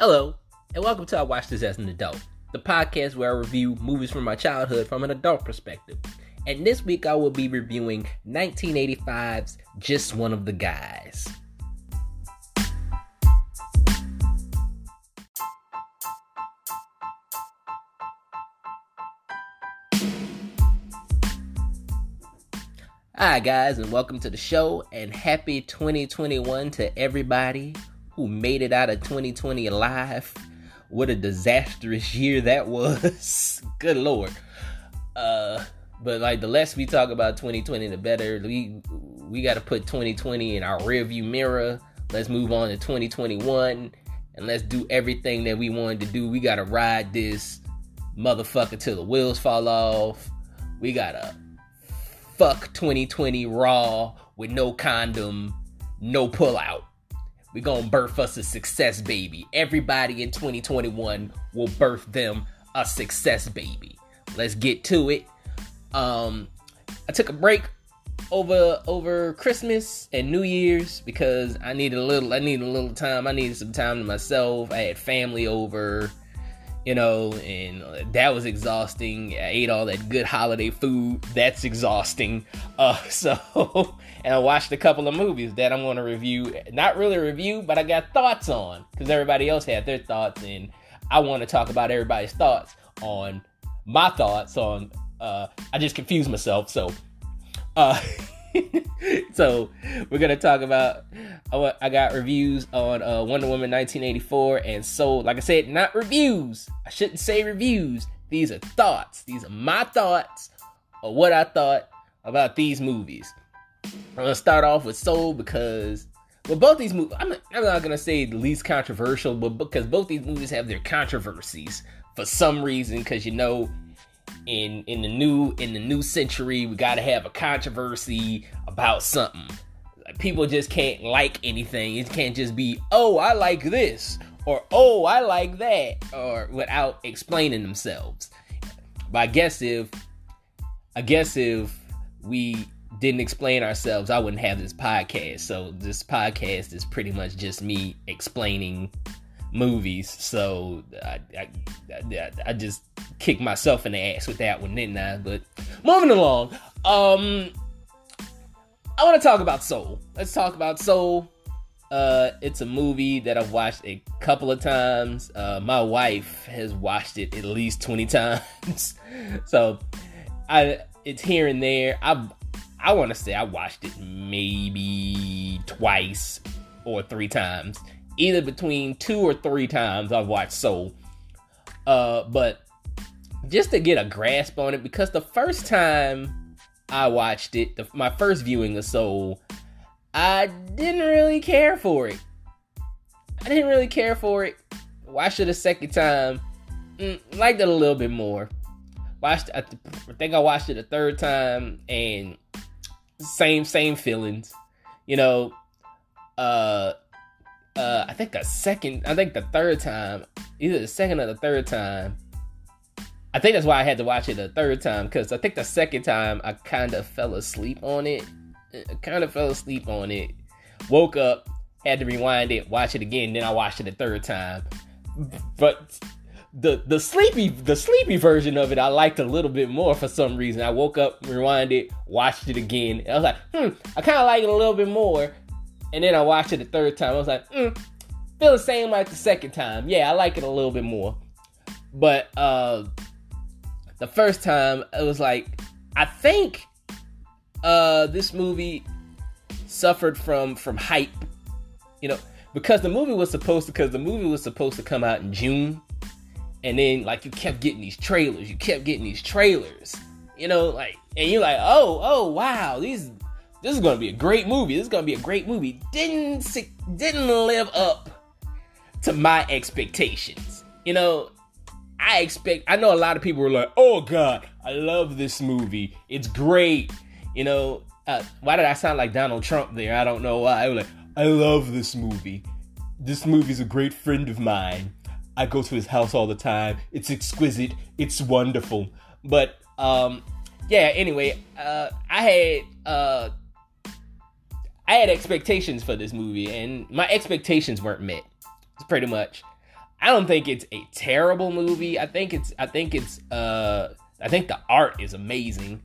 Hello, and welcome to I Watch This as an Adult, the podcast where I review movies from my childhood from an adult perspective. And this week I will be reviewing 1985's Just One of the Guys. Hi, guys, and welcome to the show, and happy 2021 to everybody who made it out of 2020 alive. What a disastrous year that was. Good lord. Uh, but like the less we talk about 2020, the better. We we got to put 2020 in our rearview mirror. Let's move on to 2021, and let's do everything that we wanted to do. We got to ride this motherfucker till the wheels fall off. We gotta fuck 2020 raw with no condom, no pullout. We're gonna birth us a success baby. Everybody in 2021 will birth them a success baby. Let's get to it. Um, I took a break over over Christmas and New Year's because I needed a little I needed a little time. I needed some time to myself. I had family over you know, and that was exhausting. I ate all that good holiday food. That's exhausting. Uh, so, and I watched a couple of movies that I'm going to review. Not really review, but I got thoughts on because everybody else had their thoughts, and I want to talk about everybody's thoughts on my thoughts on. Uh, I just confused myself, so. Uh, so we're gonna talk about I got reviews on uh, Wonder Woman 1984 and Soul. Like I said, not reviews. I shouldn't say reviews. These are thoughts. These are my thoughts of what I thought about these movies. I'm gonna start off with Soul because well, both these movies. I'm, I'm not gonna say the least controversial, but because both these movies have their controversies for some reason. Because you know, in in the new in the new century we got to have a controversy about something. People just can't like anything. It can't just be oh i like this or oh i like that or without explaining themselves. But i guess if i guess if we didn't explain ourselves i wouldn't have this podcast. So this podcast is pretty much just me explaining movies. So I, I, I, I just kicked myself in the ass with that one, didn't I? But moving along, um, I want to talk about Soul. Let's talk about Soul. Uh, it's a movie that I've watched a couple of times. Uh, my wife has watched it at least twenty times, so I it's here and there. I I want to say I watched it maybe twice or three times either between two or three times I've watched Soul. Uh, but just to get a grasp on it, because the first time I watched it, the, my first viewing of Soul, I didn't really care for it. I didn't really care for it. Watched it a second time, mm, liked it a little bit more. Watched, I, th- I think I watched it a third time, and same same feelings. You know, uh, uh, I think the second, I think the third time, either the second or the third time. I think that's why I had to watch it the third time because I think the second time I kind of fell asleep on it. I kind of fell asleep on it. Woke up, had to rewind it, watch it again. Then I watched it the third time. But the the sleepy the sleepy version of it I liked a little bit more for some reason. I woke up, rewind it, watched it again. I was like, hmm, I kind of like it a little bit more. And then I watched it the third time. I was like, mm, feel the same like the second time. Yeah, I like it a little bit more. But uh the first time it was like I think uh this movie suffered from from hype. You know, because the movie was supposed to because the movie was supposed to come out in June. And then like you kept getting these trailers, you kept getting these trailers. You know, like and you're like, "Oh, oh, wow, these this is gonna be a great movie. This is gonna be a great movie. Didn't didn't live up to my expectations. You know, I expect. I know a lot of people were like, "Oh God, I love this movie. It's great." You know, uh, why did I sound like Donald Trump there? I don't know why. I was like, "I love this movie. This movie's a great friend of mine. I go to his house all the time. It's exquisite. It's wonderful." But um, yeah. Anyway, uh, I had uh I had expectations for this movie, and my expectations weren't met. It's pretty much, I don't think it's a terrible movie. I think it's I think it's uh I think the art is amazing.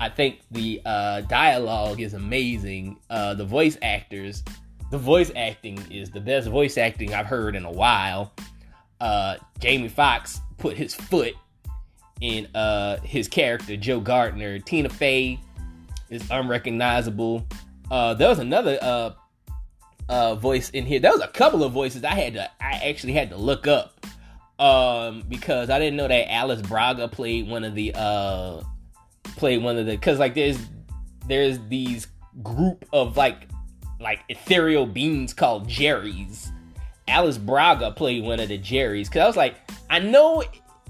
I think the uh, dialogue is amazing. Uh, the voice actors, the voice acting is the best voice acting I've heard in a while. Uh, Jamie Foxx put his foot in uh, his character, Joe Gardner. Tina Fey is unrecognizable. Uh, there was another uh, uh, voice in here. There was a couple of voices I had to, I actually had to look up um, because I didn't know that Alice Braga played one of the uh, played one of the because like there's there's these group of like like ethereal beings called Jerrys. Alice Braga played one of the Jerrys because I was like, I know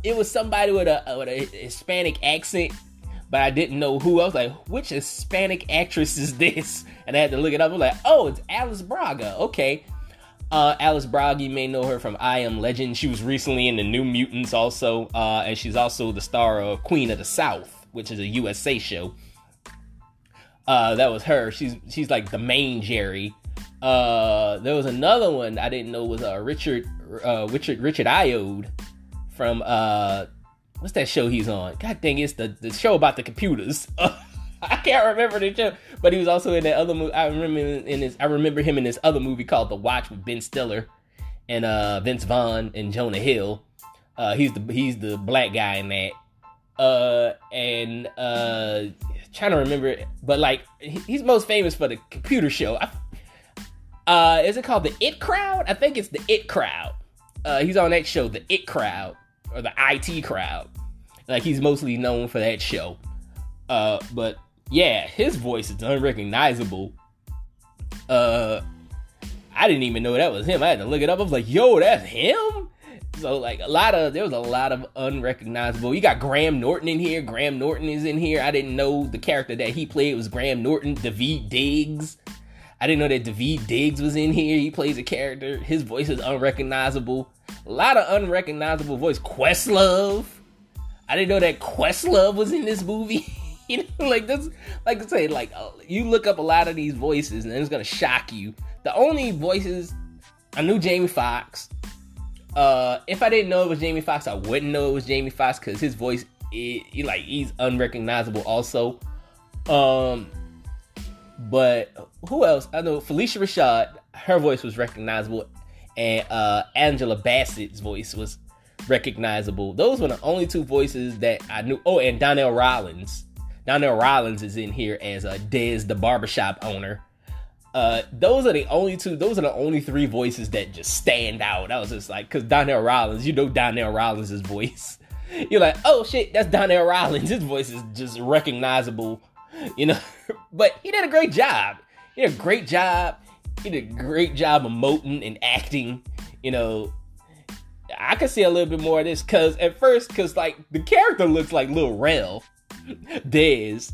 it was somebody with a with a Hispanic accent, but I didn't know who. I was like, which Hispanic actress is this? And I had to look it up. I was like, oh, it's Alice Braga. Okay. Uh, Alice Braga, you may know her from I Am Legend. She was recently in the New Mutants also, uh, and she's also the star of Queen of the South which is a USA show. Uh, that was her. She's she's like the main Jerry. Uh, there was another one I didn't know was uh, Richard uh, Richard Richard Ayoade from uh, what's that show he's on? God dang, it's the the show about the computers. I can't remember the show, but he was also in that other movie. I remember in his I remember him in this other movie called The Watch with Ben Stiller and uh, Vince Vaughn and Jonah Hill. Uh, he's the he's the black guy in that uh, and uh, trying to remember, but like he's most famous for the computer show. I, uh, is it called the It Crowd? I think it's the It Crowd. Uh, he's on that show, the It Crowd or the IT Crowd. Like he's mostly known for that show. Uh, but yeah, his voice is unrecognizable. Uh, I didn't even know that was him. I had to look it up. I was like, "Yo, that's him." So like a lot of there was a lot of unrecognizable. You got Graham Norton in here. Graham Norton is in here. I didn't know the character that he played was Graham Norton. Daveed Diggs. I didn't know that Daveed Diggs was in here. He plays a character. His voice is unrecognizable. A lot of unrecognizable voice. Questlove. I didn't know that Questlove was in this movie. you know, like this, like I say, like uh, you look up a lot of these voices and it's gonna shock you. The only voices I knew Jamie Foxx. Uh, if I didn't know it was Jamie Foxx, I wouldn't know it was Jamie Foxx because his voice, he, like, he's unrecognizable. Also, um, but who else? I know Phylicia Rashad. Her voice was recognizable, and uh, Angela Bassett's voice was recognizable. Those were the only two voices that I knew. Oh, and Donnell Rawlings. Donnell Rawlings is in here as a Dez, the barbershop owner. Uh, those are the only two. Those are the only three voices that just stand out. I was just like, because Donnell Rawlings, you know Donnell Rawlings' voice. You're like, oh shit, that's Donnell Rawlings. His voice is just recognizable, you know. but he did a great job. He did a great job. He did a great job emoting and acting. You know, I could see a little bit more of this because at first, because like the character looks like Lil Rel, Dez,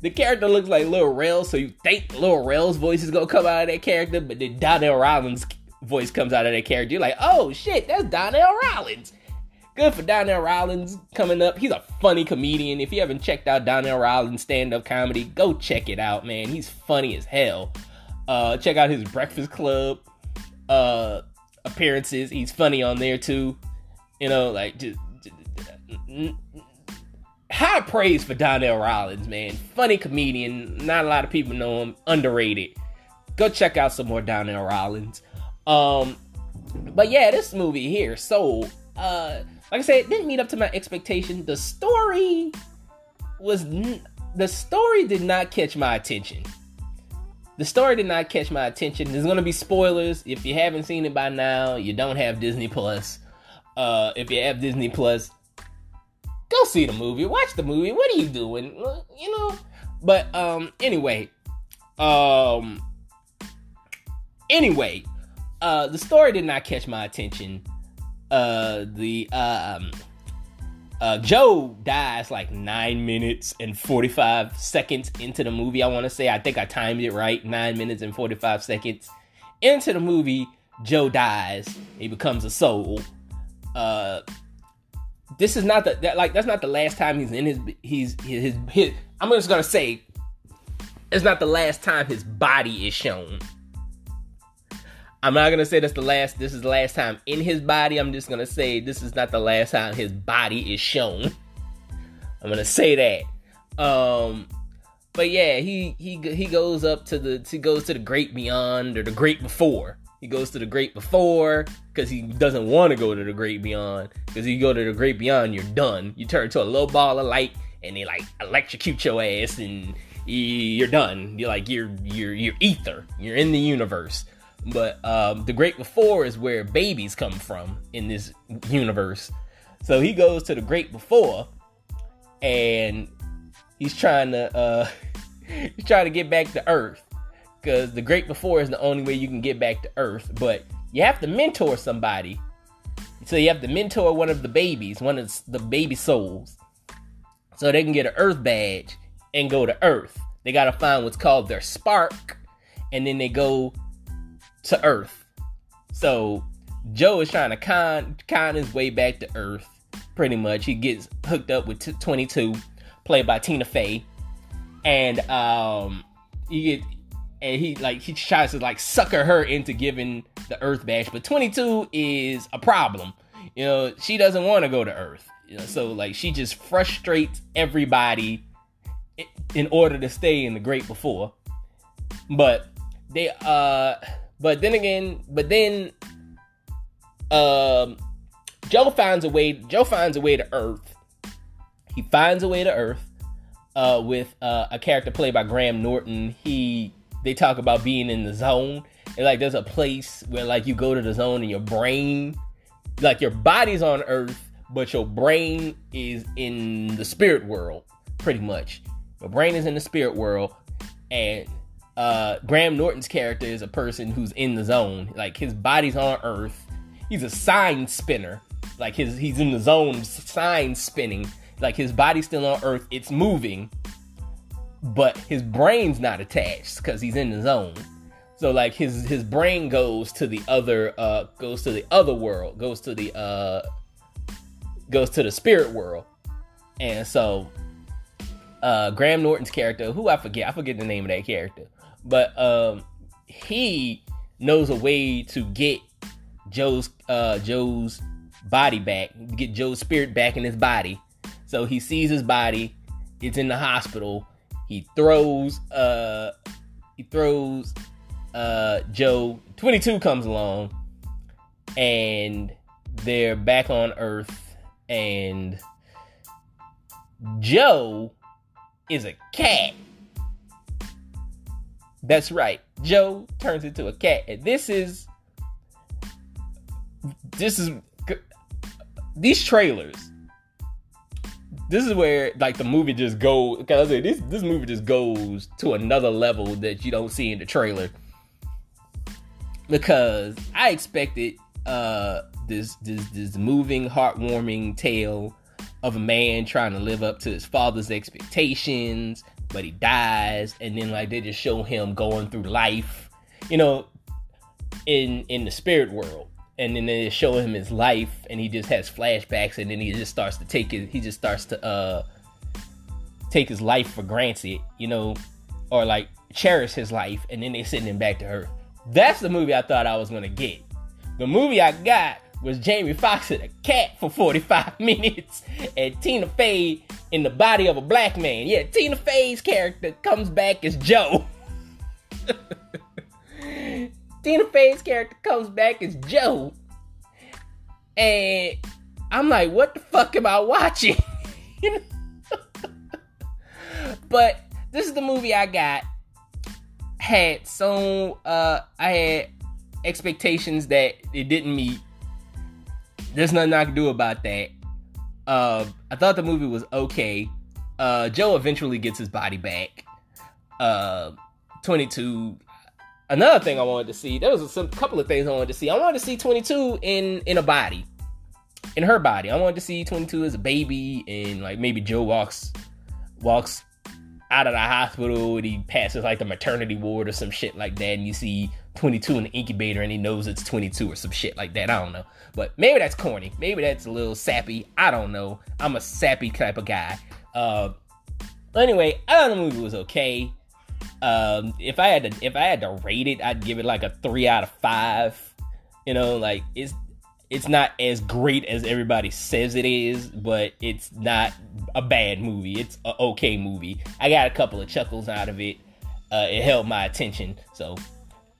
the character looks like Lil Rel, so you think Lil Rel's voice is gonna come out of that character, but then Donnell Rawlings' voice comes out of that character. You're like, oh shit, that's Donnell Rawlings. Good for Donnell Rawlings coming up. He's a funny comedian. If you haven't checked out Donnell Rawlings' stand-up comedy, go check it out, man. He's funny as hell. Uh, check out his Breakfast Club uh, appearances. He's funny on there too. You know, like just, just high praise for Donnell Rawlings, man. Funny comedian. Not a lot of people know him. Underrated. Go check out some more Donnell Rawlings. Um, but yeah, this movie here. So, uh, like I said, didn't meet up to my expectation. The story was n- the story did not catch my attention. The story did not catch my attention. There's gonna be spoilers. If you haven't seen it by now, you don't have Disney Plus. Uh, if you have Disney Plus, go see the movie, watch the movie. What are you doing? You know. But um, anyway, um, anyway, uh, the story did not catch my attention. Uh, the um, uh, Joe dies like nine minutes and forty five seconds into the movie. I want to say I think I timed it right. Nine minutes and forty five seconds into the movie, Joe dies. He becomes a soul. Uh, this is not the that, like that's not the last time he's in his he's his, his, his I'm just gonna say it's not the last time his body is shown. I'm not gonna say that's the last. This is the last time in his body. I'm just gonna say this is not the last time his body is shown. I'm gonna say that. Um, but yeah, he he he goes up to the he goes to the great beyond or the great before. He goes to the great before because he doesn't want to go to the great beyond. Because you go to the great beyond, you're done. You turn to a little ball of light, and they like electrocute your ass, and you're done. You're like you're you're you're ether. You're in the universe. But um, the great before is where babies come from in this universe. So he goes to the great before, and he's trying to uh, he's trying to get back to Earth because the great before is the only way you can get back to Earth. But you have to mentor somebody. So you have to mentor one of the babies, one of the baby souls, so they can get an Earth badge and go to Earth. They gotta find what's called their spark, and then they go to Earth. So Joe is trying to con con his way back to Earth. Pretty much, he gets hooked up with t- 22, played by Tina Fey, and um, he get and he like he tries to like sucker her into giving the Earth bash, but 22 is a problem. You know, she doesn't want to go to Earth. You know, so like she just frustrates everybody in order to stay in the Great Before. But they uh but then again, but then um Joe finds a way Joe finds a way to Earth. He finds a way to Earth uh with uh, a character played by Graham Norton. He they talk about being in the zone. And like there's a place where like you go to the zone and your brain like your body's on earth, but your brain is in the spirit world, pretty much. Your brain is in the spirit world, and uh, Graham Norton's character is a person who's in the zone. Like his body's on Earth. He's a sign spinner. Like his he's in the zone, sign spinning. Like his body's still on Earth. It's moving, but his brain's not attached because he's in the zone. So like his his brain goes to the other uh goes to the other world, goes to the uh goes to the spirit world. And so uh Graham Norton's character, who I forget, I forget the name of that character but um, he knows a way to get Joe's uh, Joe's body back, get Joe's spirit back in his body. So he sees his body. It's in the hospital. He throws uh he throws uh Joe 22 comes along and they're back on Earth and Joe is a cat. That's right. Joe turns into a cat. And this is this is these trailers. This is where like the movie just goes because I say this this movie just goes to another level that you don't see in the trailer. Because I expected uh this this this moving, heartwarming tale of a man trying to live up to his father's expectations but he dies, and then like they just show him going through life, you know, in in the spirit world, and then they show him his life, and he just has flashbacks, and then he just starts to take it. He just starts to uh take his life for granted, you know, or like cherish his life, and then they send him back to Earth. That's the movie I thought I was gonna get. The movie I got was Jamie Foxx and a cat for 45 minutes and Tina Fey in the body of a black man. Yeah, Tina Fey's character comes back as Joe. Tina Fey's character comes back as Joe. And I'm like, what the fuck am I watching? but this is the movie I got. Had so uh I had expectations that it didn't meet there's nothing I can do about that. Uh, I thought the movie was okay. Uh, Joe eventually gets his body back. Uh, 22. Another thing I wanted to see. There was a some, couple of things I wanted to see. I wanted to see 22 in in a body, in her body. I wanted to see 22 as a baby, and like maybe Joe walks walks out of the hospital and he passes like the maternity ward or some shit like that, and you see 22 in the incubator and he knows it's 22 or some shit like that. I don't know. But maybe that's corny. Maybe that's a little sappy. I don't know. I'm a sappy type of guy. Uh, anyway, I thought the movie was okay. Um, if I had to, if I had to rate it, I'd give it like a three out of five. You know, like it's it's not as great as everybody says it is, but it's not a bad movie. It's a okay movie. I got a couple of chuckles out of it. Uh, it held my attention. So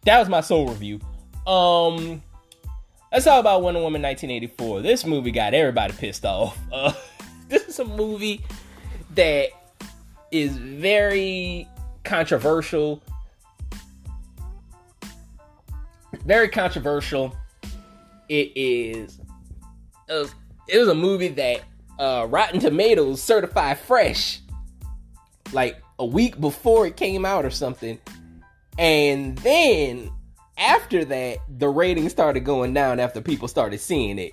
that was my soul review. Um, let's talk about Wonder Woman 1984. This movie got everybody pissed off. Uh, this is a movie that is very controversial. Very controversial it is it was, it was a movie that uh, Rotten Tomatoes certified fresh like a week before it came out or something. And then after that, the ratings started going down after people started seeing it.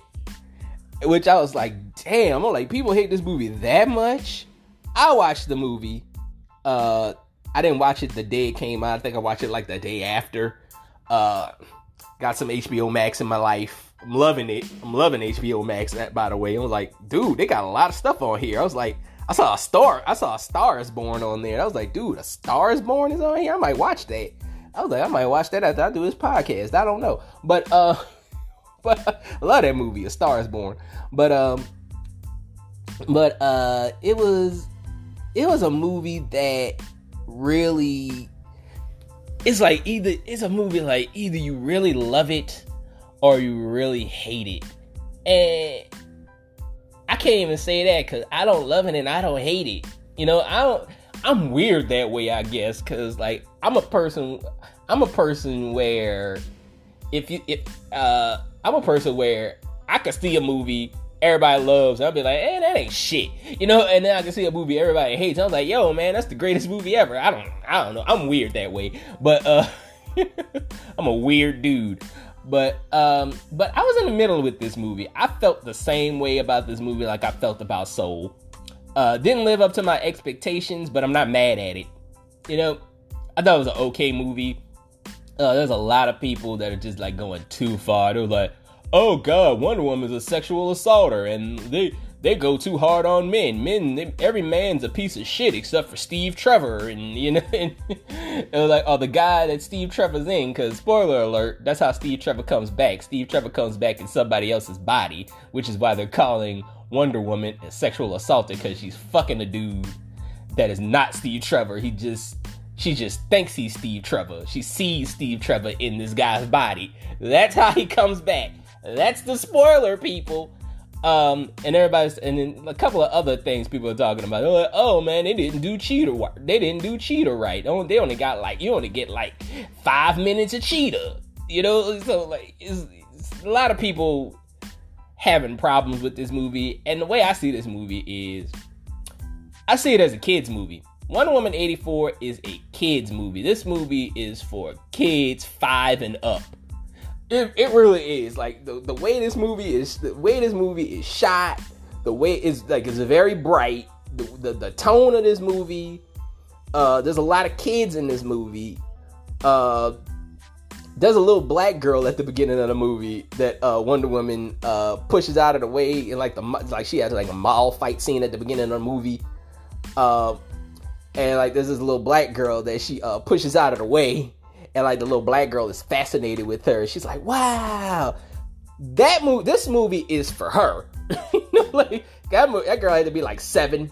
Which I was like, damn, I'm like, people hate this movie that much? I watched the movie. Uh I didn't watch it the day it came out. I think I watched it like the day after. Uh Got some HBO Max in my life. I'm loving it. I'm loving HBO Max. By the way, I was like, dude, they got a lot of stuff on here. I was like, I saw a star. I saw a Star is Born on there. I was like, dude, a Star is Born is on here. I might watch that. I was like, I might watch that after I do this podcast. I don't know, but uh, but I love that movie, A Star is Born. But um, but uh, it was it was a movie that really it's like either it's a movie like either you really love it or you really hate it. And I can't even say that because I don't love it and I don't hate it. You know, I don't I'm weird that way, I guess, because like I'm a person I'm a person where if you if uh I'm a person where I could see a movie everybody loves. I'll be like, hey, that ain't shit, you know. And then I can see a movie everybody hates. I was like, yo, man, that's the greatest movie ever. I don't, I don't know. I'm weird that way, but uh, I'm a weird dude. But um, but I was in the middle with this movie. I felt the same way about this movie like I felt about Soul. Uh, didn't live up to my expectations, but I'm not mad at it. You know, I thought it was an okay movie. Uh, there's a lot of people that are just like going too far. They're like, oh god, Wonder Woman's a sexual assaulter, and they they go too hard on men. Men, they, every man's a piece of shit except for Steve Trevor, and you know, and was like, oh, the guy that Steve Trevor's in. Because spoiler alert, that's how Steve Trevor comes back. Steve Trevor comes back in somebody else's body, which is why they're calling Wonder Woman a sexual assaulter because she's fucking a dude that is not Steve Trevor. He just she just thinks he's Steve Trevor. She sees Steve Trevor in this guy's body. That's how he comes back. That's the spoiler, people. Um, and everybody's and then a couple of other things people are talking about. Like, oh man, they didn't do cheetah. They didn't do cheetah right. They only got like you only get like five minutes of cheetah. You know, so like it's, it's a lot of people having problems with this movie. And the way I see this movie is, I see it as a kids movie. Wonder Woman 84 is a kids movie. This movie is for kids five and up. It, it really is. Like the, the way this movie is the way this movie is shot the way it's like it's very bright. The, the, the tone of this movie uh there's a lot of kids in this movie. Uh there's a little black girl at the beginning of the movie that uh, Wonder Woman uh, pushes out of the way, and like the like she has like a mall fight scene at the beginning of the movie, uh, and like there's this little black girl that she uh, pushes out of the way, and like the little black girl is fascinated with her. She's like, "Wow, that movie. This movie is for her." you know, like that, movie, that girl had to be like seven,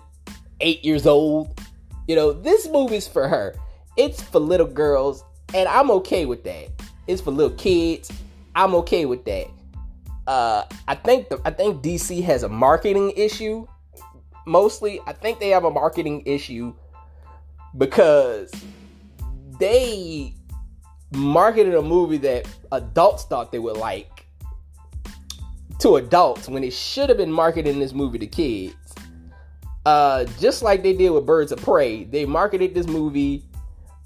eight years old. You know, this movie's for her. It's for little girls, and I'm okay with that. It's for little kids. I'm okay with that. Uh, I think the, I think DC has a marketing issue. Mostly, I think they have a marketing issue because they marketed a movie that adults thought they would like to adults when it should have been marketing this movie to kids. Uh, just like they did with Birds of Prey, they marketed this movie.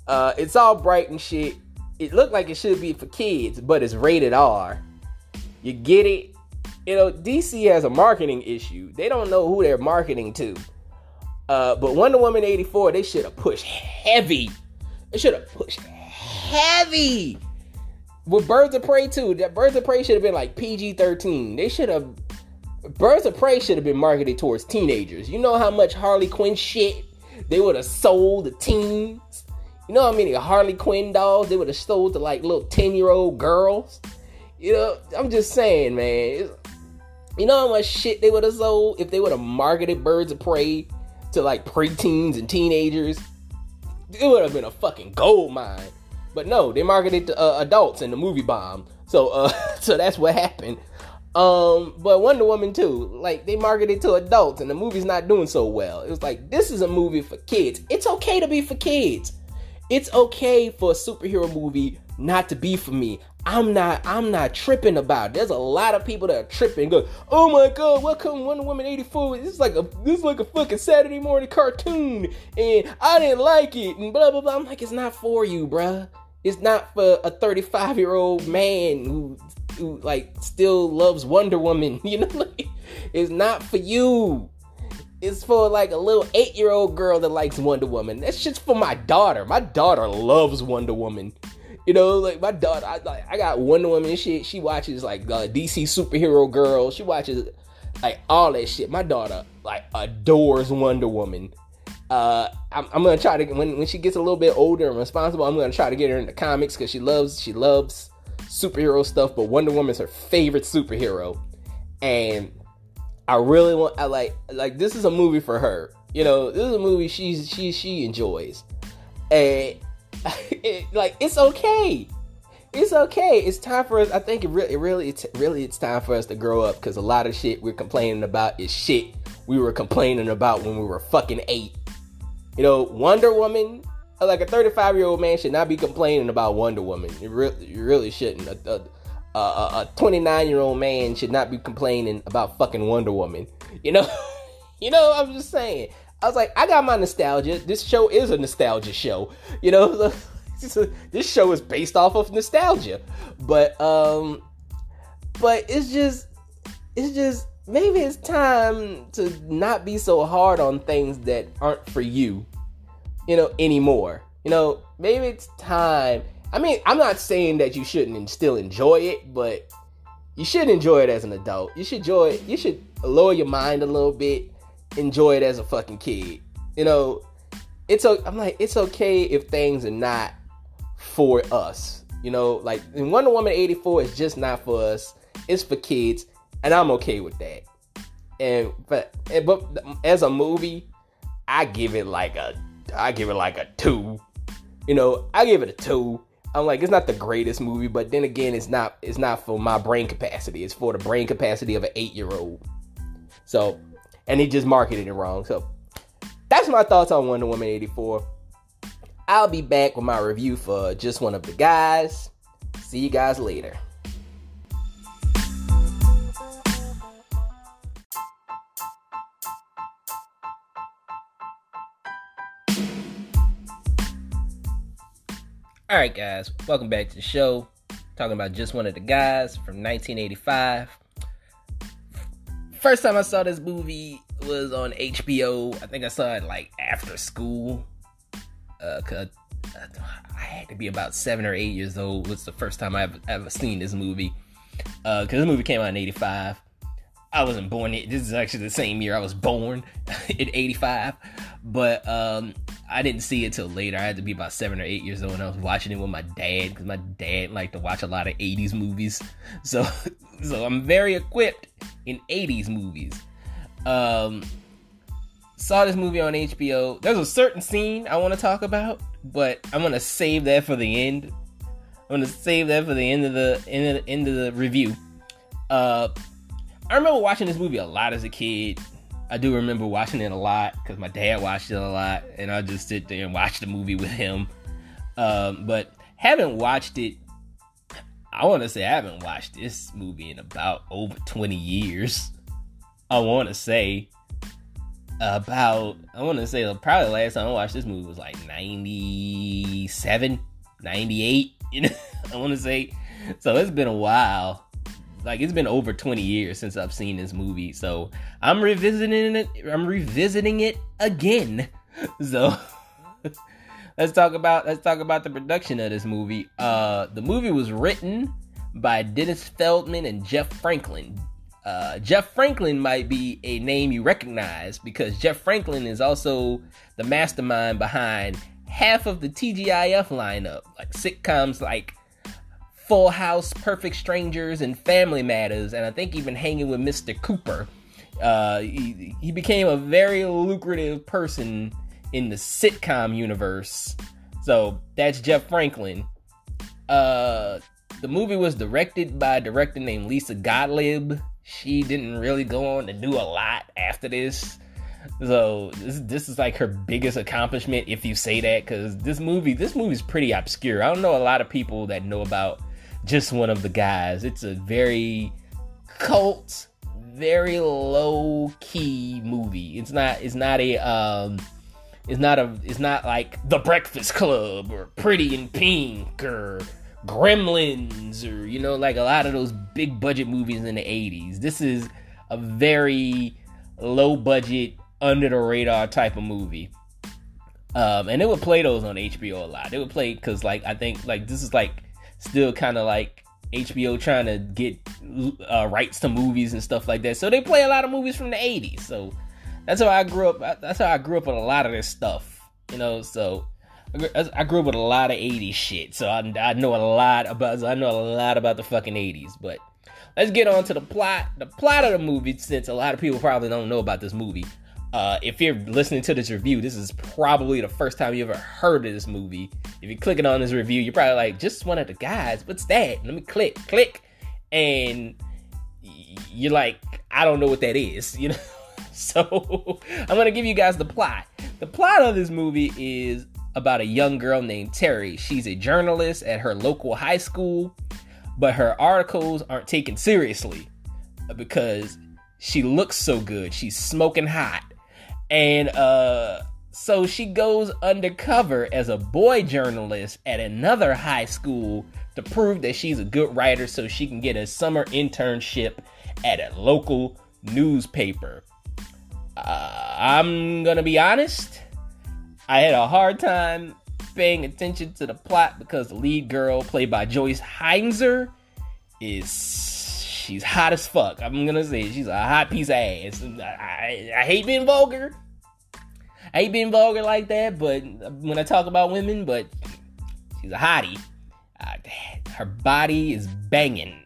Uh, it's all bright and shit. It looked like it should be for kids, but it's rated R. You get it? You know, DC has a marketing issue. They don't know who they're marketing to. Uh, but Wonder Woman 84, they should have pushed heavy. They should have pushed heavy. With Birds of Prey too, that Birds of Prey should have been like PG 13. They should have. Birds of Prey should have been marketed towards teenagers. You know how much Harley Quinn shit they would have sold the teens? You know how many Harley Quinn dolls they would have sold to like little 10 year old girls? You know, I'm just saying, man. You know how much shit they would have sold if they would have marketed Birds of Prey to like preteens and teenagers? It would have been a fucking gold mine. But no, they marketed to uh, adults in the movie bomb. So, uh, so that's what happened. Um, but Wonder Woman too, like they marketed to adults and the movie's not doing so well. It was like this is a movie for kids. It's okay to be for kids. It's okay for a superhero movie not to be for me. I'm not I'm not tripping about it. There's a lot of people that are tripping go, oh my god, welcome Wonder Woman 84. This is like a this is like a fucking Saturday morning cartoon and I didn't like it and blah blah blah. I'm like, it's not for you, bruh. It's not for a 35 year old man who who like still loves Wonder Woman. You know, like, it's not for you. It's for like a little eight year old girl that likes Wonder Woman. That's just for my daughter. My daughter loves Wonder Woman. You know, like my daughter, I, like, I got Wonder Woman shit. She watches like uh, DC superhero girl. She watches like all that shit. My daughter like adores Wonder Woman. Uh, I'm, I'm, gonna try to when when she gets a little bit older and responsible. I'm gonna try to get her into comics because she loves she loves superhero stuff, but Wonder Woman's her favorite superhero. And I really want I like like this is a movie for her. You know, this is a movie she's she she enjoys. And it, like it's okay. It's okay. It's time for us. I think it really, it really, it's really, it's time for us to grow up because a lot of shit we're complaining about is shit we were complaining about when we were fucking eight. You know, Wonder Woman like a 35 year old man should not be complaining about Wonder Woman. You really, you really shouldn't. A 29 year old man should not be complaining about fucking Wonder Woman. You know, you know. I'm just saying. I was like, I got my nostalgia. This show is a nostalgia show. You know, this show is based off of nostalgia. But um, but it's just, it's just maybe it's time to not be so hard on things that aren't for you you know, anymore. You know, maybe it's time. I mean, I'm not saying that you shouldn't still enjoy it, but you should enjoy it as an adult. You should enjoy it. You should lower your mind a little bit. Enjoy it as a fucking kid. You know, it's I'm like it's okay if things are not for us. You know, like in Wonder Woman 84 is just not for us. It's for kids, and I'm okay with that. And but but as a movie, I give it like a I give it like a two. You know, I give it a two. I'm like, it's not the greatest movie, but then again, it's not it's not for my brain capacity. It's for the brain capacity of an eight year old. So, and he just marketed it wrong. So, that's my thoughts on Wonder Woman 84. I'll be back with my review for just one of the guys. See you guys later. All right, guys, welcome back to the show. Talking about just one of the guys from 1985. First time I saw this movie was on HBO. I think I saw it like after school. Uh, I had to be about seven or eight years old. It Was the first time I've ever seen this movie. Uh, cause this movie came out in '85. I wasn't born. Yet. This is actually the same year I was born in '85, but um, I didn't see it till later. I had to be about seven or eight years old, and I was watching it with my dad because my dad liked to watch a lot of '80s movies. So, so I'm very equipped in '80s movies. Um, saw this movie on HBO. There's a certain scene I want to talk about, but I'm gonna save that for the end. I'm gonna save that for the end of the end of the, end of the review. Uh, I remember watching this movie a lot as a kid. I do remember watching it a lot because my dad watched it a lot, and I just sit there and watch the movie with him. Um, but haven't watched it. I want to say I haven't watched this movie in about over 20 years. I want to say about I want to say probably the last time I watched this movie was like 97, 98. You know, I want to say so. It's been a while like it's been over 20 years since I've seen this movie, so I'm revisiting it. I'm revisiting it again. So let's talk about let's talk about the production of this movie. Uh, the movie was written by Dennis Feldman and Jeff Franklin. Uh, Jeff Franklin might be a name you recognize because Jeff Franklin is also the mastermind behind half of the TGIF lineup, like sitcoms like Full House, Perfect Strangers, and Family Matters, and I think even hanging with Mr. Cooper. Uh, he, he became a very lucrative person in the sitcom universe. So that's Jeff Franklin. Uh, the movie was directed by a director named Lisa Gottlieb. She didn't really go on to do a lot after this. So this, this is like her biggest accomplishment, if you say that, because this movie this movie is pretty obscure. I don't know a lot of people that know about just one of the guys. It's a very cult, very low key movie. It's not it's not a um it's not a it's not like The Breakfast Club or Pretty in Pink or Gremlins or you know like a lot of those big budget movies in the 80s. This is a very low budget under the radar type of movie. Um, and they would play those on HBO a lot. They would play because like I think like this is like still kind of like HBO trying to get uh, rights to movies and stuff like that. So they play a lot of movies from the 80s. So that's how I grew up. That's how I grew up with a lot of this stuff. You know, so I grew up with a lot of 80s shit. So I, I know a lot about I know a lot about the fucking 80s, but let's get on to the plot. The plot of the movie since a lot of people probably don't know about this movie. Uh, if you're listening to this review, this is probably the first time you ever heard of this movie. If you're clicking on this review, you're probably like, just one of the guys. What's that? Let me click, click, and you're like, I don't know what that is, you know. so I'm gonna give you guys the plot. The plot of this movie is about a young girl named Terry. She's a journalist at her local high school, but her articles aren't taken seriously because she looks so good. She's smoking hot and uh, so she goes undercover as a boy journalist at another high school to prove that she's a good writer so she can get a summer internship at a local newspaper. Uh, I'm gonna be honest, I had a hard time paying attention to the plot because the lead girl, played by Joyce Hyser, is she's hot as fuck. I'm gonna say she's a hot piece of ass. I, I, I hate being vulgar. I hate being vulgar like that, but when I talk about women, but she's a hottie. Uh, her body is banging.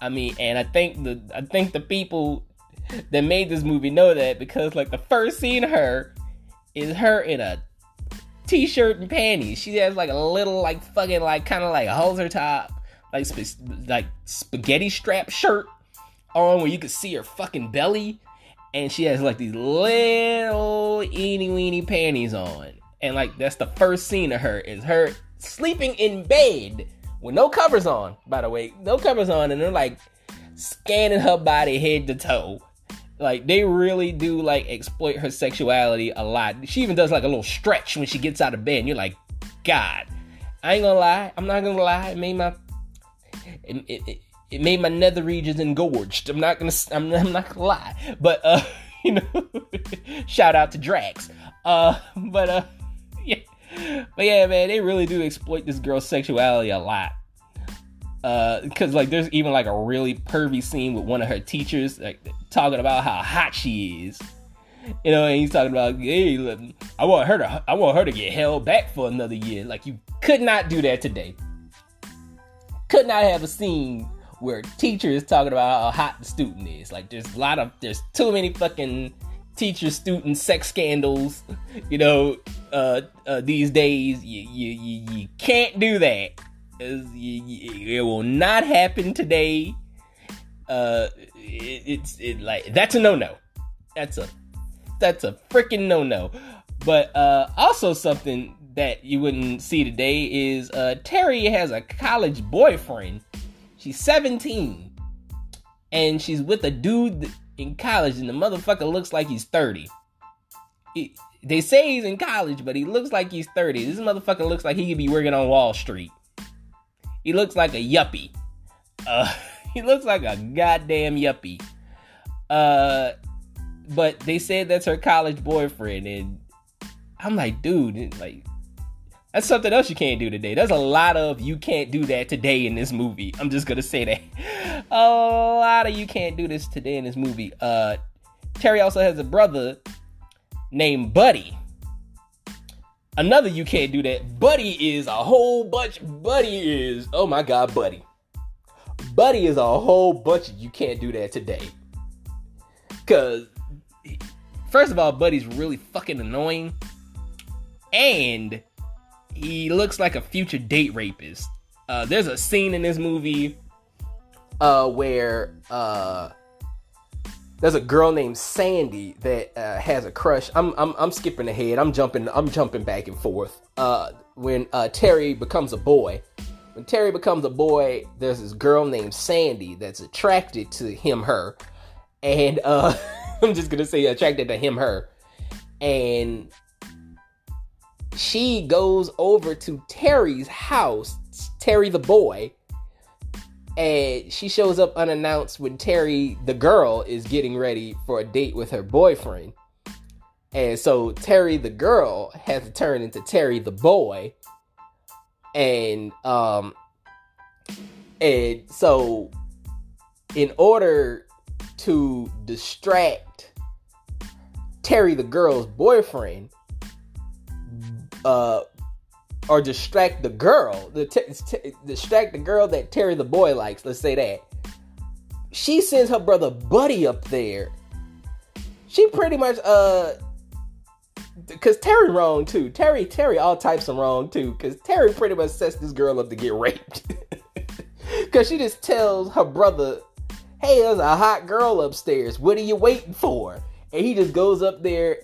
I mean, and I think the I think the people that made this movie know that because like the first scene of her is her in a t-shirt and panties. She has like a little like fucking like kind of like a halter top like sp- like spaghetti strap shirt on where you could see her fucking belly, and she has like these little eeny weeny panties on, and like that's the first scene of her is her sleeping in bed with no covers on. By the way, no covers on, and they're like scanning her body head to toe. Like they really do like exploit her sexuality a lot. She even does like a little stretch when she gets out of bed. And you're like, God, I ain't gonna lie. I'm not gonna lie. It made my it, it, made my nether regions engorged. I'm not gonna I'm, I'm not gonna lie, but uh, you know, shout out to Drax. Uh, but uh, yeah, but yeah, man, they really do exploit this girl's sexuality a lot. Uh, because like there's even like a really pervy scene with one of her teachers, like talking about how hot she is. You know, and he's talking about, hey, I want her to, I want her to get held back for another year. Like you could not do that today could not have a scene where teacher is talking about how hot the student is. Like there's a lot of there's too many fucking teacher student sex scandals, you know, uh, uh, these days. You, you, you, you can't do that. It will not happen today. Uh, it, it's it like that's a no no. That's a that's a freaking no no. But uh, also something that you wouldn't see today is uh, Terry has a college boyfriend. She's 17 and she's with a dude in college, and the motherfucker looks like he's 30. He, they say he's in college, but he looks like he's 30. This motherfucker looks like he could be working on Wall Street. He looks like a yuppie. Uh, he looks like a goddamn yuppie. Uh, but they said that's her college boyfriend, and I'm like, dude, like that's something else you can't do today. There's a lot of you can't do that today in this movie. I'm just gonna say that. A lot of you can't do this today in this movie. Uh Terry also has a brother named Buddy. Another you can't do that. Buddy is a whole bunch. Buddy is oh my god, Buddy. Buddy is a whole bunch. you can't do that today. Cause first of all, Buddy's really fucking annoying, and he looks like a future date rapist. Uh, there's a scene in this movie uh, where uh, there's a girl named Sandy that uh, has a crush. I'm, I'm I'm skipping ahead. I'm jumping I'm jumping back and forth. Uh, when uh, Terry becomes a boy, when Terry becomes a boy, there's this girl named Sandy that's attracted to him her, and uh, I'm just gonna say attracted to him her, and she goes over to Terry's house, Terry the boy, and she shows up unannounced when Terry, the girl, is getting ready for a date with her boyfriend. And so Terry, the girl, has to turn into Terry, the boy. And, um, and so in order to distract Terry, the girl's boyfriend, uh, or distract the girl, the t- t- distract the girl that Terry the boy likes. Let's say that she sends her brother Buddy up there. She pretty much uh, cause Terry wrong too. Terry Terry all types of wrong too. Cause Terry pretty much sets this girl up to get raped. cause she just tells her brother, "Hey, there's a hot girl upstairs. What are you waiting for?" And he just goes up there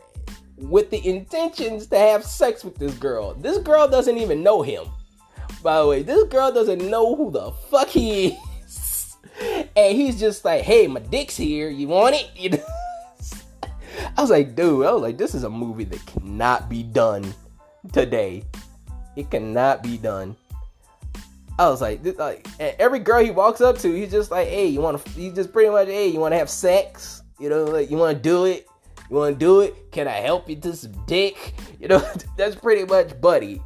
with the intentions to have sex with this girl. This girl doesn't even know him. By the way, this girl doesn't know who the fuck he is. And he's just like, hey, my dick's here. You want it? You know? I was like, dude, I was like, this is a movie that cannot be done today. It cannot be done. I was like, this, like every girl he walks up to, he's just like, hey, you want to? He's just pretty much, hey, you want to have sex? You know, like you want to do it? You want to do it? Can I help you to some dick? You know, that's pretty much Buddy.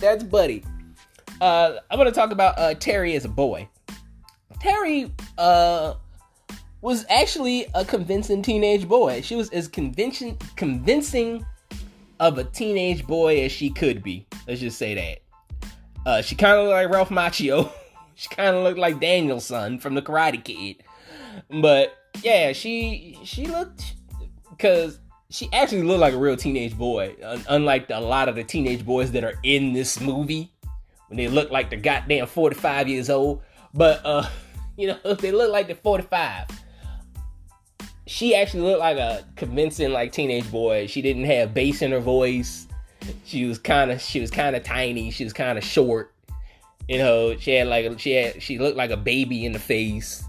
That's Buddy. Uh, I'm gonna talk about uh, Terry as a boy. Terry uh, was actually a convincing teenage boy. She was as convincing convincing of a teenage boy as she could be. Let's just say that. Uh, she kind of looked like Ralph Macchio. she kind of looked like Daniel-san from the Karate Kid. But yeah, she she looked because she actually looked like a real teenage boy, unlike a lot of the teenage boys that are in this movie when they look like they're goddamn 45 years old. But uh, you know, they look like they're 45. She actually looked like a convincing like teenage boy. She didn't have bass in her voice. She was kind of she was kind of tiny. She was kind of short. You know, she had like she had she looked like a baby in the face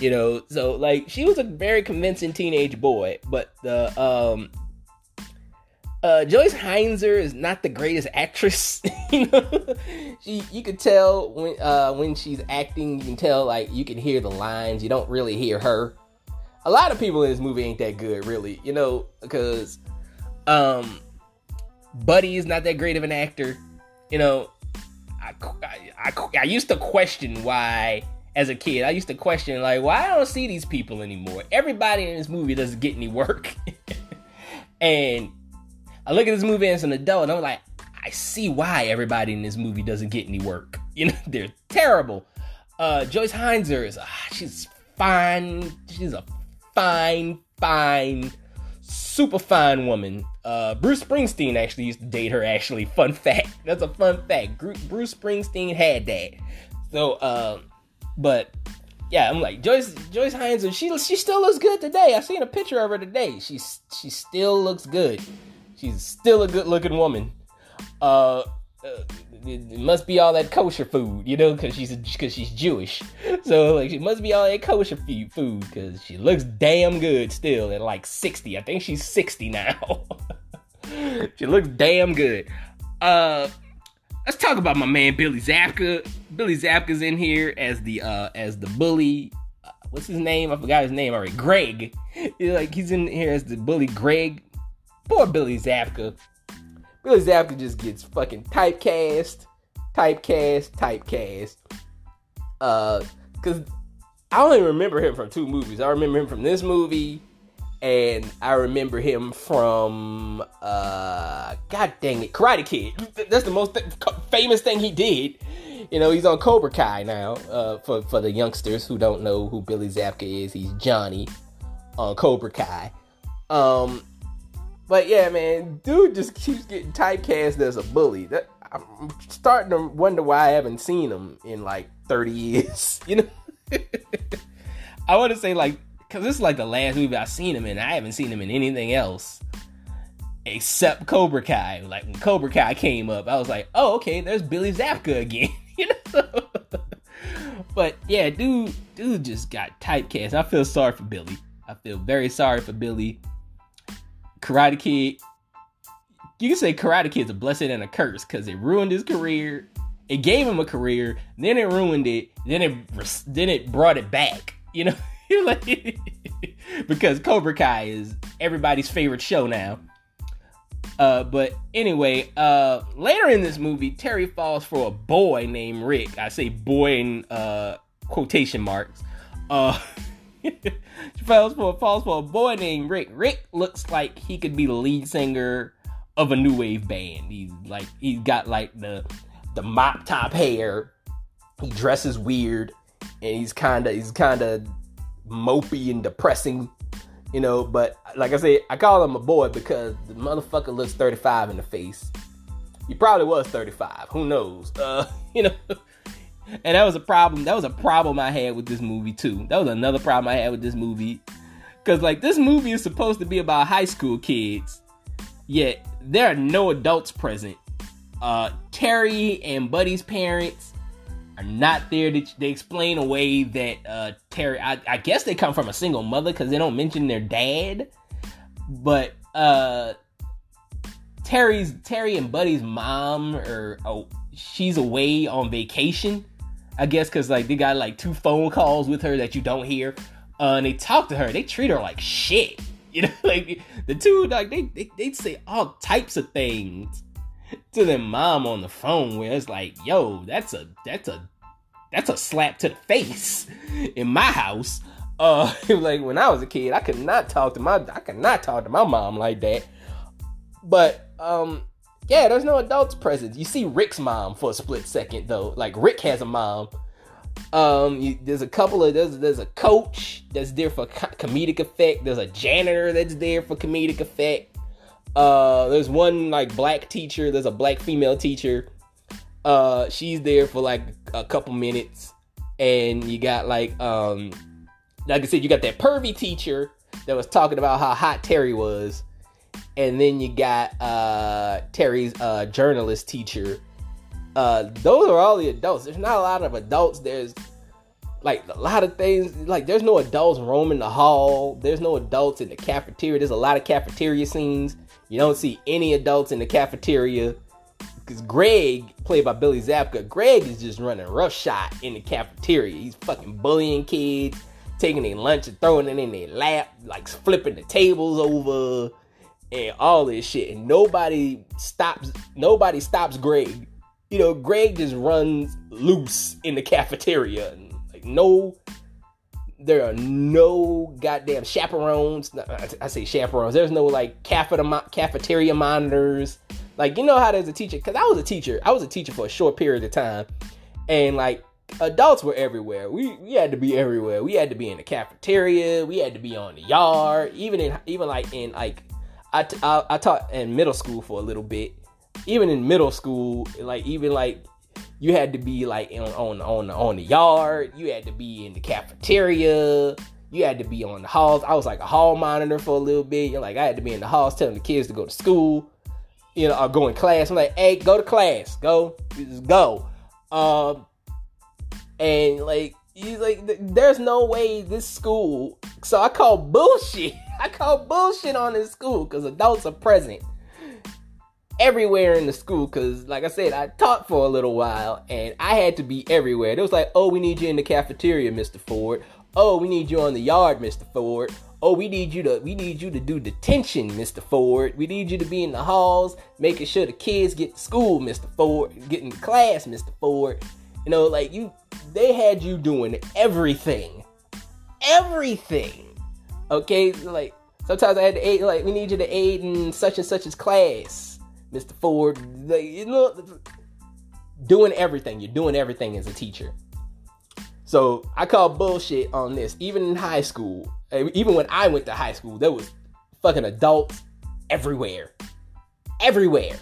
you know so like she was a very convincing teenage boy but the um uh Joyce Hyser is not the greatest actress you know? She you could tell when uh when she's acting you can tell like you can hear the lines you don't really hear her. A lot of people in this movie ain't that good really you know because um Buddy is not that great of an actor you know? I, I, I, I used to question why as a kid. I used to question like, why I don't see these people anymore. Everybody in this movie doesn't get any work. and I look at this movie as an adult and I'm like, I see why everybody in this movie doesn't get any work. You know, they're terrible. Uh, Joyce Hyser is, uh, she's fine. She's a fine, fine, super fine woman. Uh, Bruce Springsteen actually used to date her. Actually, fun fact. That's a fun fact. Bruce Springsteen had that. So, uh, but yeah, I'm like Joyce Joyce Hyser, and she she still looks good today. I seen a picture of her today. She's she still looks good. She's still a good looking woman. Uh, uh it, must be all that kosher food, you know, because she's because she's Jewish. So like, she must be all that kosher food because she looks damn good still at like sixty. I think she's sixty now. she looks damn good. Uh, let's talk about my man Billy Zabka. Billy Zabka's in here as the uh as the bully. Uh, what's his name? I forgot his name already. Greg. Like he's in here as the bully Greg. Poor Billy Zabka. Billy Zabka just gets fucking typecast, typecast, typecast. Uh, cause I only remember him from two movies. I remember him from this movie and I remember him from uh, God dang it, Karate Kid. That's the most th- famous thing he did. You know, he's on Cobra Kai now. Uh, for for the youngsters who don't know who Billy Zabka is, he's Johnny on Cobra Kai. Um, but yeah, man, dude just keeps getting typecast as a bully. That I'm starting to wonder why I haven't seen him in like 30 years. You know, I want to say like because this is like the last movie I've seen him in. I haven't seen him in anything else except Cobra Kai. Like when Cobra Kai came up, I was like, oh, okay, there's Billy Zabka again. you know. but yeah, dude, dude just got typecast. I feel sorry for Billy. I feel very sorry for Billy. Karate Kid. You can say Karate Kid's a blessing and a curse because it ruined his career. It gave him a career, then it ruined it, then it then it brought it back. You know. because Cobra Kai is everybody's favorite show now. Uh, but anyway, uh, later in this movie, Terry falls for a boy named Rick. I say boy in uh, quotation marks. Uh, she falls for falls for a boy named Rick. Rick looks like he could be the lead singer of a new wave band. He's like he's got like the the mop top hair. He dresses weird, and he's kind of he's kind of mopey and depressing, you know. But like I said, I call him a boy because the motherfucker looks 35 in the face. He probably was 35. Who knows? Uh, you know. And that was a problem. That was a problem I had with this movie too. That was another problem I had with this movie. Cause like this movie is supposed to be about high school kids, yet there are no adults present. Uh, Terry and Buddy's parents are not there. They, they explain away that uh, Terry, I, I, guess they come from a single mother because they don't mention their dad. But uh, Terry's Terry and Buddy's mom or oh, she's away on vacation. I guess because like they got like two phone calls with her that you don't hear, uh, and they talk to her. They treat her like shit. You know, like the two like they they they say all types of things to their mom on the phone where it's like, yo, that's a that's a that's a slap to the face in my house. Uh like when I was a kid, I could not talk to my I could not talk to my mom like that. But um yeah, there's no adults present. You see Rick's mom for a split second though. Like Rick has a mom. Um, you, there's a couple of there's there's a coach that's there for co- comedic effect. There's a janitor that's there for comedic effect. Uh, there's one like black teacher. There's a black female teacher. Uh, she's there for like a couple minutes, and you got like um, like I said, you got that pervy teacher that was talking about how hot Terry was, and then you got uh Terry's uh journalist teacher. Uh, those are all the adults. There's not a lot of adults. There's like a lot of things like there's no adults roaming the hall there's no adults in the cafeteria there's a lot of cafeteria scenes you don't see any adults in the cafeteria because Greg, played by Billy Zabka, Greg is just running roughshod in the cafeteria. He's fucking bullying kids, taking their lunch and throwing it in their lap, like flipping the tables over and all this shit. And nobody stops. Nobody stops Greg. You know, Greg just runs loose in the cafeteria. Like no there are no goddamn chaperones. I say chaperones. There's no like cafeteria monitors. Like you know how there's a teacher because I was a teacher. I was a teacher for a short period of time, and like adults were everywhere. We we had to be everywhere. We had to be in the cafeteria. We had to be on the yard. Even in even like in like I, I, I taught in middle school for a little bit. Even in middle school, like even like you had to be like on on on on the yard. You had to be in the cafeteria. You had to be on the halls. I was like a hall monitor for a little bit. You're like I had to be in the halls telling the kids to go to school. You know, or go in class. I'm like, hey, go to class. Go, just go. Um, and like he's like, there's no way this school. So I call bullshit. I call bullshit on this school because adults are present everywhere in the school because like i said i taught for a little while and i had to be everywhere it was like oh we need you in the cafeteria mr ford oh we need you on the yard mr ford oh we need you to we need you to do detention mr ford we need you to be in the halls making sure the kids get to school mr ford getting to class mr ford you know like you they had you doing everything everything okay like Sometimes I had to aid, like, we need you to aid in such and such's class, Mr. Ford. Like, you know, doing everything. You're doing everything as a teacher. So I call bullshit on this. Even in high school, even when I went to high school, there was fucking adults everywhere. Everywhere.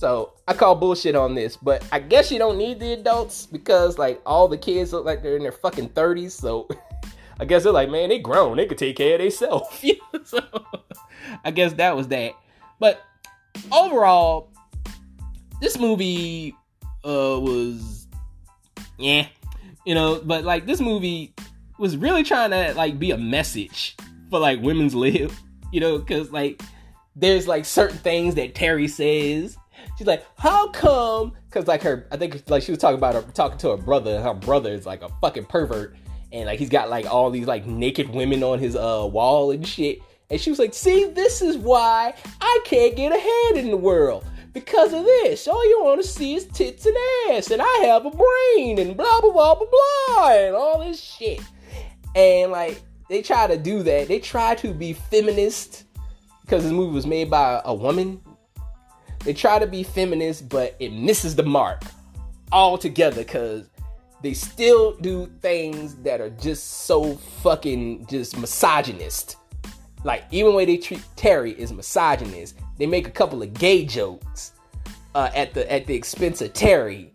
So I call bullshit on this, but I guess you don't need the adults because like all the kids look like they're in their fucking 30s. So I guess they're like, man, they grown. They could take care of themselves. so I guess that was that. But overall, this movie uh was yeah. You know, but like this movie was really trying to like be a message for like women's lib. You know, because like there's like certain things that Terry says She's like, how come? Because like her, I think like she was talking about her talking to her brother. Her brother is like a fucking pervert, and like he's got like all these like naked women on his uh wall and shit. And she was like, see, this is why I can't get ahead in the world. Because of this, all you want to see is tits and ass, and I have a brain, and blah blah blah blah blah, and all this shit. And like they try to do that. They try to be feminist because this movie was made by a woman they try to be feminist, but it misses the mark altogether because they still do things that are just so fucking just misogynist. Like even way they treat Terry is misogynist. They make a couple of gay jokes uh, at the at the expense of Terry,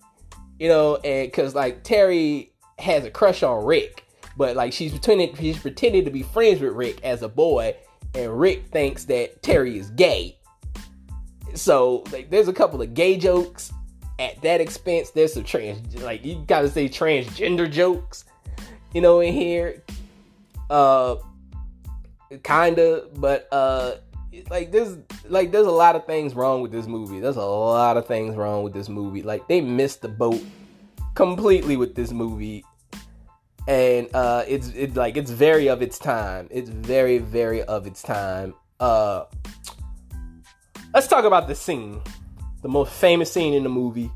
you know, and because like Terry has a crush on Rick, but like she's pretending she's pretending to be friends with Rick as a boy, and Rick thinks that Terry is gay. So like, there's a couple of gay jokes at that expense. There's some trans, like you gotta say transgender jokes, you know, in here. Uh, kinda, but uh, like there's like there's a lot of things wrong with this movie. There's a lot of things wrong with this movie. Like they missed the boat completely with this movie and uh it's it's like it's very of its time it's very very of its time uh let's talk about the scene, the most famous scene in the movie,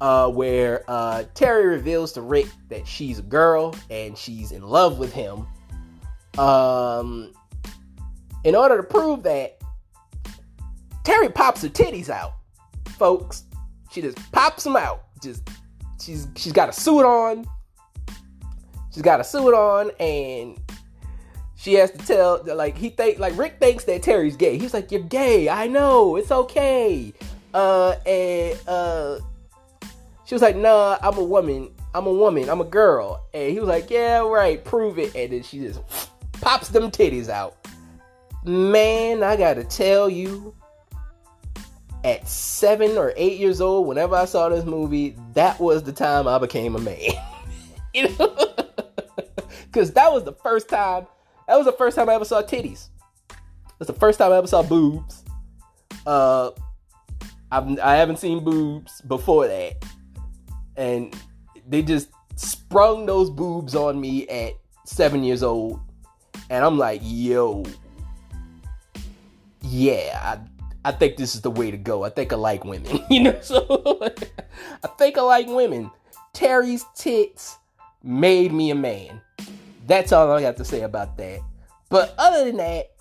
uh, where uh, Terry reveals to Rick that she's a girl and she's in love with him. Um, in order to prove that, Terry pops her titties out, folks. She just pops them out. Just she's she's got a suit on. She's got a suit on and she has to tell like he think like Rick thinks that Terry's gay. He's like, You're gay, I know, it's okay. Uh and uh she was like, nah, I'm a woman. I'm a woman. I'm a girl. And he was like, yeah, right, prove it. And then she just pops them titties out. Man, I gotta tell you, at seven or eight years old, whenever I saw this movie, that was the time I became a man. you know? Because that was the first time that was the first time I ever saw titties. That's the first time I ever saw boobs. Uh, I've, I haven't seen boobs before that, and they just sprung those boobs on me at seven years old, and I'm like, yo, yeah, I, I think this is the way to go. I think I like women, you know. So I think I like women. Terry's tits made me a man. That's all I got to say about that. But other than that,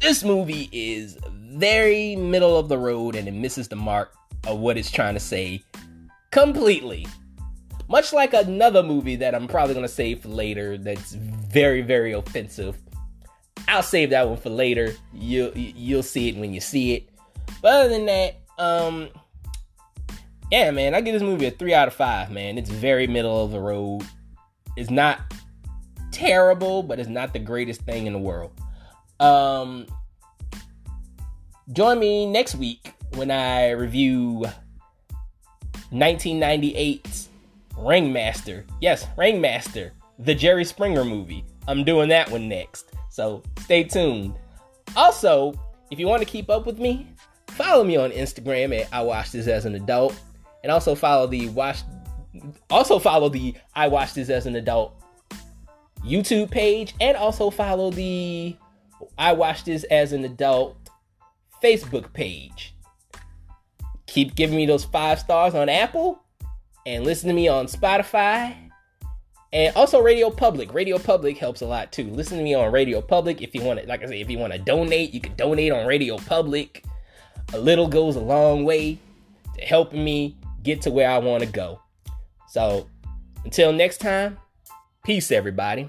this movie is very middle of the road and it misses the mark of what it's trying to say completely. Much like another movie that I'm probably going to save for later that's very, very offensive. I'll save that one for later. You'll you'll see it when you see it. But other than that, um yeah, man, I give this movie a 3 out of 5, man. It's very middle of the road. It's not terrible, but it's not the greatest thing in the world. Um, join me next week when I review 1998's Ringmaster. Yes, Ringmaster, the Jerry Springer movie. I'm doing that one next. So stay tuned. Also, if you want to keep up with me, follow me on Instagram at I Watch This as an Adult. And also follow the watch also follow the I Watch This as an Adult YouTube page and also follow the I Watch This as an Adult Facebook page. Keep giving me those five stars on Apple and listen to me on Spotify And also Radio Public. Radio Public helps a lot too. Listen to me on Radio Public. If you want to, like I say, if you want to donate, you can donate on Radio Public. A little goes a long way to helping me get to where I want to go. So until next time, peace, everybody.